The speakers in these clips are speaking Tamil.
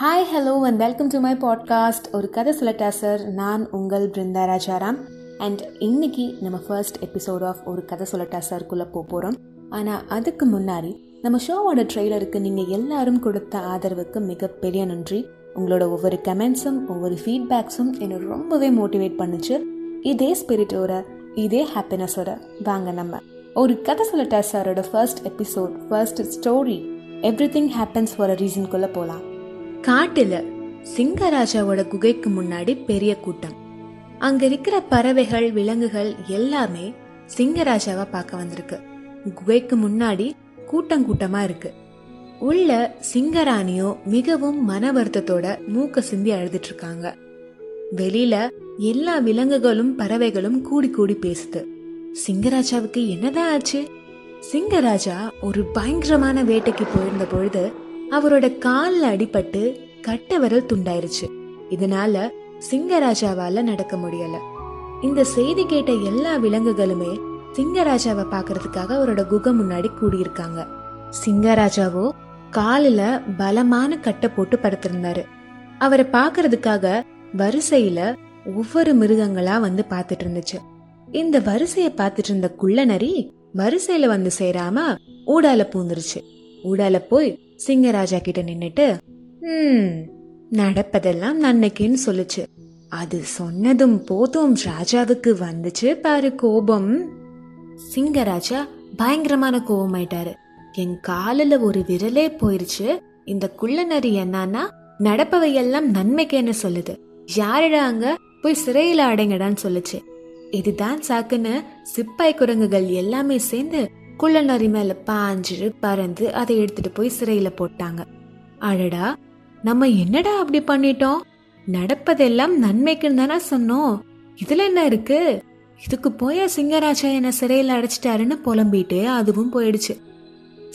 Hi hello and welcome to my podcast ஒரு கதை சொல்லட்டா சார் நான் உங்கள் பிருந்தா ராஜாராம். அண்ட் இன்னைக்கு நம்ம ஃபர்ஸ்ட் எபிசோட் ஆஃப் ஒரு கதை சொல்லட்டா சார்க்குள்ளே போக போகிறோம் ஆனால் அதுக்கு முன்னாடி நம்ம ஷோவோட ட்ரெய்லருக்கு நீங்கள் எல்லாரும் கொடுத்த ஆதரவுக்கு மிகப்பெரிய நன்றி. உங்களோட ஒவ்வொரு கமெண்ட்ஸும் ஒவ்வொரு ஃபீட்பேக்ஸும் என்னை ரொம்பவே மோட்டிவேட் பண்ணுச்சு. இதே ஸ்பிரிட்டோட இதே ஹாப்பினஸோட வாங்க நம்ம. ஒரு கதை சொல்லட்டா சாரோட first episode first story everything happens for a ரீசன்குள்ளே போகலாம் காட்டில் சிங்கராஜாவோட குகைக்கு முன்னாடி பெரிய கூட்டம். அங்க இருக்கிற பறவைகள் விலங்குகள் எல்லாமே சிங்கராஜாவை பார்க்க வந்திருக்கு. குகைக்கு முன்னாடி கூட்டம் கூட்டமா இருக்கு. உள்ள சிங்கராணியோ மிகவும் மன வருத்தத்தோட மூக்க சிந்தி அழுதுட்டு இருக்காங்க. வெளியில எல்லா விலங்குகளும் பறவைகளும் கூடி கூடி பேசுது. சிங்கராஜாவுக்கு என்னதான் ஆச்சு? சிங்கராஜா ஒரு பயங்கரமான வேட்டைக்கு போயிருந்த பொழுது அவரோட காலில் அடிபட்டு கட்ட விரல் துண்டாயிருச்சு. இதனால சிங்கராஜாவால நடக்க முடியல. இந்த செய்தி கேட்ட எல்லா விலங்குகளுமே சிங்கராஜாவை பாக்குறதுக்காக அவரோட குகை முன்னாடி கூடியிருக்காங்க. சிங்கராஜாவோ காலில பலமான கட்டை போட்டு படுத்திருந்தாரு. அவரை பாக்குறதுக்காக வரிசையில ஒவ்வொரு மிருகங்களா வந்து பாத்துட்டு இருந்துச்சு. இந்த வரிசைய பார்த்துட்டு இருந்த குள்ளநரி வரிசையில வந்து சேராம ஊடால பூந்துருச்சு. ஊடால போய் சிங்கராஜா கிட்ட நின்னுட்டு ம் நடப்பதெல்லாம் நன்னைக்குன்னு சொல்லுச்சு. அது சொன்னதும் போதும் ராஜாவுக்கு வந்துச்சு பாரு கோபம். சிங்கராஜா பயங்கரமான கோபம் ஆயிட்டாரு என் காலில் ஒரு விரலே போயிருச்சு. இந்த குள்ளநரி என்னன்னா நடப்பவையெல்லாம் நன்மைக்குன்னு சொல்லுது. யாரிடா அங்க போய் சிறையில அடைங்கடான்னு சொல்லுச்சு. இதுதான் சாக்குன்னு சிப்பாய் குரங்குகள் எல்லாமே சேர்ந்து குள்ளநரி மேல பாஞ்சு பறந்து அதை எடுத்துட்டு போய் சிறையில போட்டாங்க. அடடா நம்ம என்னடா அப்படி பண்ணிட்டோம்? நடப்பதெல்லாம் நன்மைக்குன்னு தானே சொன்னோம். இதுல என்ன இருக்கு? இதுக்கு போய சிங்கராஜா என்ன சிறையில அடைச்சிட்டாருன்னு புலம்பிட்டு அதுவும் போயிடுச்சு.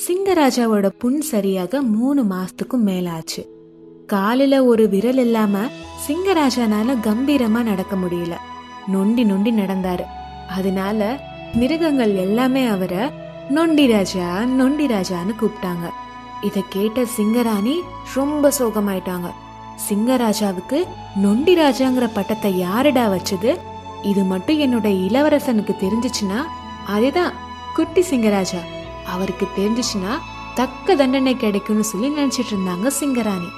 சிங்கராஜாவோட புண் சரியாக மூணு மாசத்துக்கும் மேலாச்சு. காலில ஒரு விரல் இல்லாம சிங்கராஜானால கம்பீரமா நடக்க முடியல. நொண்டி நொண்டி நடந்தாரு. அதனால மிருகங்கள் எல்லாமே அவரை நொண்டி ராஜா நொண்டி ராஜான்னு கூப்பிட்டாங்க. இத கேட்ட சிங்கராணி ரொம்ப சோகமாயிட்டாங்க. சிங்கராஜாவுக்கு நொண்டி ராஜாங்கிற பட்டத்தை யாருடா வச்சது? இது மட்டும் என்னோட இளவரசனுக்கு தெரிஞ்சிச்சுன்னா அதுதான் குட்டி சிங்கராஜா. அவருக்கு தெரிஞ்சிச்சுன்னா தக்க தண்டனை கிடைக்கும்னு சொல்லி நினைச்சிட்டு இருந்தாங்க சிங்கராணி.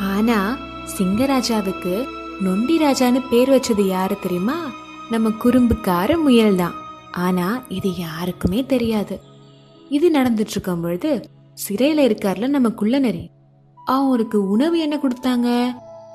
ஆனா சிங்கராஜாவுக்கு நொண்டி ராஜான்னு பேர் வச்சது யாரு தெரியுமா? நம்ம குறும்புக்கார முயல் தான் ஆனா இது யாருக்குமே தெரியாது. இது நடந்துட்டு இருக்கும் பொழுது சிறையில இருக்கார்ல நம்ம குள்ளநரி. அவருக்கு உணவு என்ன கொடுத்தாங்க?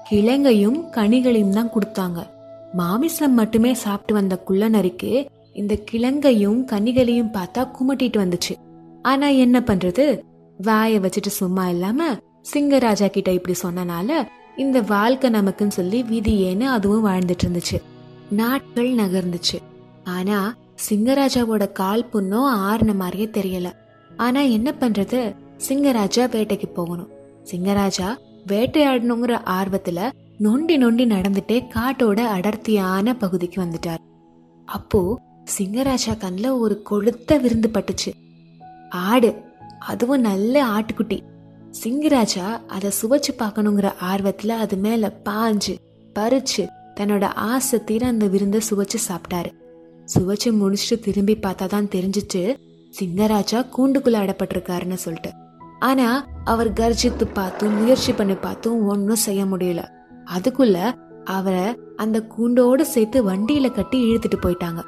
கிழங்கையும் கனிகளையும் தான் கொடுத்தாங்க. மாமிசம் மட்டுமே சாப்பிட்டு வந்த குள்ளநரிக்கு இந்த கிழங்கையும் கனிகளையும் பார்த்தா குமட்டிட்டு வந்துச்சு. ஆனா என்ன பண்றது? வாய வச்சுட்டு சும்மா இல்லாம சிங்கராஜா கிட்ட இப்படி சொன்னனால இந்த வாழ்க்கை நமக்குன்னு சொல்லி விதி ஏன்னு அதுவும் வாழ்ந்துட்டு இருந்துச்சு நாட்கள் நகர்ந்துச்சு. ஆனா சிங்கராஜாவோட கால் புண்ணும் ஆறுன மாதிரியே தெரியல. ஆனா என்ன பண்றது? சிங்கராஜா வேட்டைக்கு போகணும். சிங்கராஜா வேட்டையாடணுங்கிற ஆர்வத்துல நொண்டி நொண்டி நடந்துட்டே காட்டோட அடர்த்தியான பகுதிக்கு வந்துட்டார். அப்போ சிங்கராஜா கண்ணில் ஒரு கொளுத்த விருந்து பட்டுச்சு. ஆடு அதுவும் நல்ல ஆட்டுக்குட்டி. சிங்கராஜா அதை சுவைச்சு பார்க்கணுங்கிற ஆர்வத்துல அது மேல பாஞ்சு பறிச்சு தன்னோட ஆசை தீர அந்த விருந்தை சுவைச்சு சாப்பிட்டாரு. சுவைச்சு முடிச்சுட்டு திரும்பி பார்த்தா தான் தெரிஞ்சிச்சு சிங்கராஜா கூண்டுக்குள்ள அடப்பட்டிருக்காருன்னு சொல்லிட்டு. ஆனா அவர் கர்ஜித்து பார்த்தும் முயற்சி பண்ணி பார்த்தும் ஒன்னும் செய்ய முடியல. அதுக்குள்ள அவரை அந்த கூண்டோடு சேர்த்து வண்டியில கட்டி இழுத்துட்டு போயிட்டாங்க.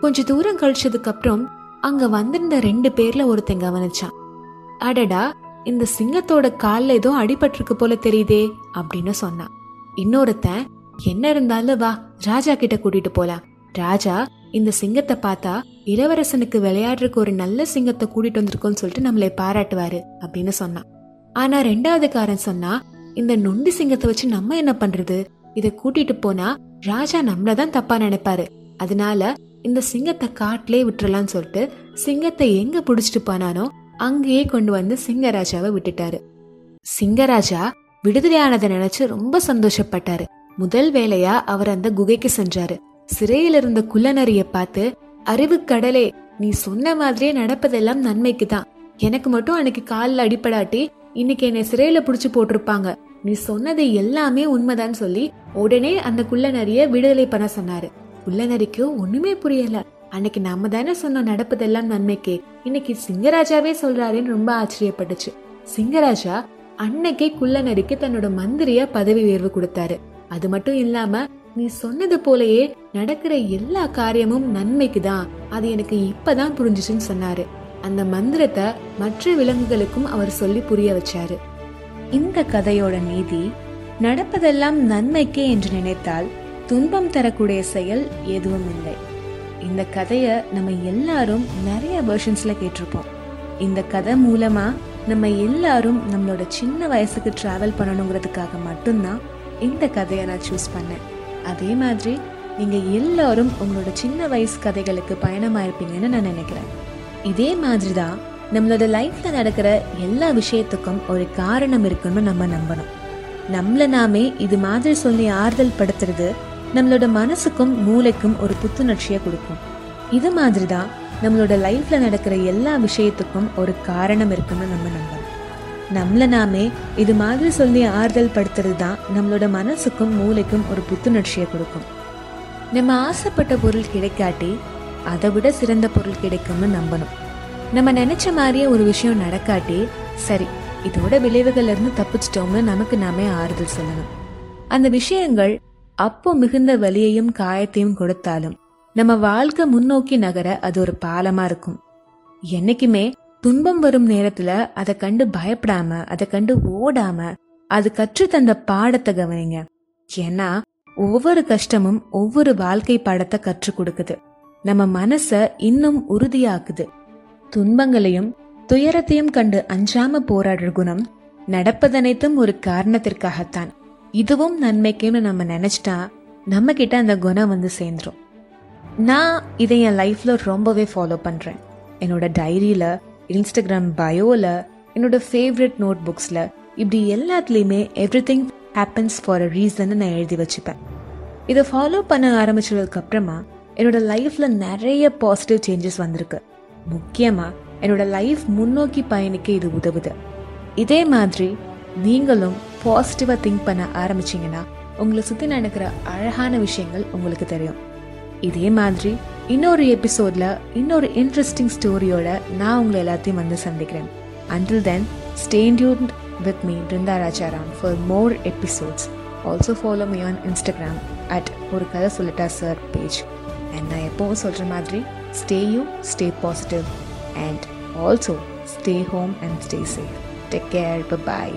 கொஞ்ச தூரம் கழிச்சதுக்கு அப்புறம் அங்க வந்திருந்த ரெண்டு பேர்ல ஒருத்தன் கவனிச்சான். அடடா இந்த சிங்கத்தோட கால்ல ஏதோ அடிபட்டிருக்கு போல தெரியுதே அப்படின்னு சொன்னான் இன்னொருத்தன் என்ன இருந்தாலும் வா ராஜா கிட்ட கூட்டிட்டு போலாம். ராஜா இந்த சிங்கத்தை பார்த்தா இளவரசனுக்கு விளையாடுறதுக்கு ஒரு நல்ல சிங்கத்தை கூட்டிட்டு வந்திருக்கோன்னு சொல்லிட்டு நம்மளை பாராட்டுவாரு அப்படின்னு சொன்னான் ஆனா ரெண்டாவது காரன் சொன்னா இந்த நொண்டி சிங்கத்தை வச்சு நம்ம என்ன பண்றது? இதை கூட்டிட்டு போனா ராஜா நம்மளதான் தப்பா நினைப்பாரு. அதனால இந்த சிங்கத்தை காட்டிலே விட்டுறலாம்னு சொல்லிட்டு சிங்கத்தை எங்க புடிச்சிட்டு போனானோ அங்கேயே கொண்டு வந்து சிங்கராஜாவை விட்டுட்டாரு. சிங்கராஜா விடுதலையானதை நினைச்சு ரொம்ப சந்தோஷப்பட்டாரு. முதல் வேலையா அவர் அந்த குகைக்கு சென்றாரு. சிறையில் இருந்த குள்ளநரிய பார்த்து அறிவு கடலே நீ சொன்ன மாதிரியே நடப்பதெல்லாம் நன்மைக்கு தான் எனக்கு மட்டும் அன்னைக்கு காலில் அடிப்படாட்டி இன்னைக்கு என்னை சிறையில புடிச்சு போட்டிருப்பாங்க. நீ சொன்னது எல்லாமே உண்மைதான் சொல்லி உடனே அந்த குள்ளநரிய விடுதலை பண்ண சொன்னாரு. குள்ளநரிக்கு ஒண்ணுமே புரியல. அன்னைக்கு நாம தானே சொன்னோம் நடப்பதெல்லாம் நன்மைக்கு. இன்னைக்கு சிங்கராஜாவே சொல்றாருன்னு ரொம்ப ஆச்சரியப்பட்டுச்சு. சிங்கராஜா அன்னைக்கே குள்ளனருக்கு தன்னோட மந்திரிய பதவி உயர்வு கொடுத்தாரு. அது மட்டும் இல்லாம நீ சொன்னது போலயே நடக்கிற எல்லா காரியமும் நன்மைக்கு தான். அது எனக்கு இப்பதான் புரிஞ்சுச்சுன்னு சொன்னாரு. அந்த மந்திரத்தை மற்ற விலங்குகளுக்கும் அவர் சொல்லி புரிய வச்சாரு. இந்த கதையோட நீதி நடப்பதெல்லாம் நன்மைக்கே என்று நினைத்தால் துன்பம் தரக்கூடிய செயல் எதுவும் இல்லை. இந்த கதையை நம்ம எல்லாரும் நிறைய வெர்ஷன்ஸில் கேட்டிருப்போம். இந்த கதை மூலமாக நம்ம எல்லாரும் நம்மளோட சின்ன வயசுக்கு ட்ராவல் பண்ணணுங்கிறதுக்காக மட்டும்தான் இந்த கதையை நான் சூஸ் பண்ணேன். அதே மாதிரி நீங்கள் எல்லாரும் உங்களோட சின்ன வயசு கதைகளுக்கு பயணமாயிருப்பீங்கன்னு நான் நினைக்கிறேன். இதே மாதிரி தான் நம்மளோட லைஃப்பில் நடக்கிற எல்லா விஷயத்துக்கும் ஒரு காரணம் இருக்குன்னு நம்ம நம்பணும். நம்மளை நாமே இது மாதிரி சொல்லி ஆறுதல் படுத்துறது நம்மளோட மனசுக்கும் மூளைக்கும் ஒரு புத்துணர்ச்சியை கொடுக்கும். இது மாதிரி தான் நம்மளோட லைஃப்பில் நடக்கிற எல்லா விஷயத்துக்கும் ஒரு காரணம் இருக்குன்னு நம்ம நம்பணும் நம்மளை நாமே இது மாதிரி சொல்லி ஆறுதல் படுத்துறது தான் நம்மளோட மனசுக்கும் மூளைக்கும் ஒரு புத்துணர்ச்சியை கொடுக்கும். நம்ம ஆசைப்பட்ட பொருள் கிடைக்காட்டி அதை விட சிறந்த பொருள் கிடைக்கும்னு நம்பணும். நம்ம நினைச்ச மாதிரியே ஒரு விஷயம் நடக்காட்டி சரி இதோட விளைவுகள்ல இருந்து தப்பிச்சிட்டோம்னு நமக்கு நாமே ஆறுதல் சொல்லணும். அந்த விஷயங்கள் அப்போ மிகுந்த வலியையும் காயத்தையும் கொடுத்தாலும் நம்ம வாழ்க்கை முன்னோக்கி நகர அது ஒரு பாலமா இருக்கும். என்னைக்குமே துன்பம் வரும் நேரத்துல அதை கண்டு பயப்படாம அதை கண்டு ஓடாம அது கற்று தந்த பாடத்தை கவனிங்க. ஏன்னா ஒவ்வொரு கஷ்டமும் ஒவ்வொரு வாழ்க்கை பாடத்தை கற்றுக் கொடுக்குது. நம்ம மனச இன்னும் உறுதியாக்குது. துன்பங்களையும் துயரத்தையும் கண்டு அஞ்சாம போராடுற குணம் நடப்பதனைத்தும் ஒரு காரணத்திற்காகத்தான். இதுவும் நன்மைக்குன்னு நம்ம நினச்சிட்டா நம்ம கிட்ட அந்த குணம் வந்து சேர்ந்துரும். நான் இதை என் லைஃப்பில் ரொம்பவே ஃபாலோ பண்ணுறேன் என்னோட டைரியில் இன்ஸ்டாகிராம் பயோவில் என்னோட ஃபேவரட் நோட் புக்ஸில் இப்படி எல்லாத்துலேயுமே everything happens for a reason நான் எழுதி வச்சுப்பேன். இதை ஃபாலோ பண்ண ஆரம்பிச்சதுக்கப்புறமா என்னோட லைஃப்பில் நிறைய பாசிட்டிவ் சேஞ்சஸ் வந்திருக்கு. முக்கியமாக என்னோட லைஃப் முன்னோக்கி பயணிக்க இது உதவுது. இதே மாதிரி நீங்களும் பாசிட்டிவாக திங்க் பண்ண ஆரம்பிச்சீங்கன்னா உங்களை சுற்றி நடக்கிற அழகான விஷயங்கள் உங்களுக்கு தெரியும். இதே மாதிரி இன்னொரு எபிசோடில் இன்னொரு இன்ட்ரெஸ்டிங் ஸ்டோரியோட நான் உங்களை எல்லாத்தையும் வந்து சந்திக்கிறேன். Until then stay tuned with me Brinda Rajaram for more episodes also follow me on Instagram at ஒரு கதை சொல்லட்டா சார் பேஜ் அண்ட் நான் எப்போவும் சொல்கிற மாதிரி stay you stay positive and also stay home and stay safe take care bye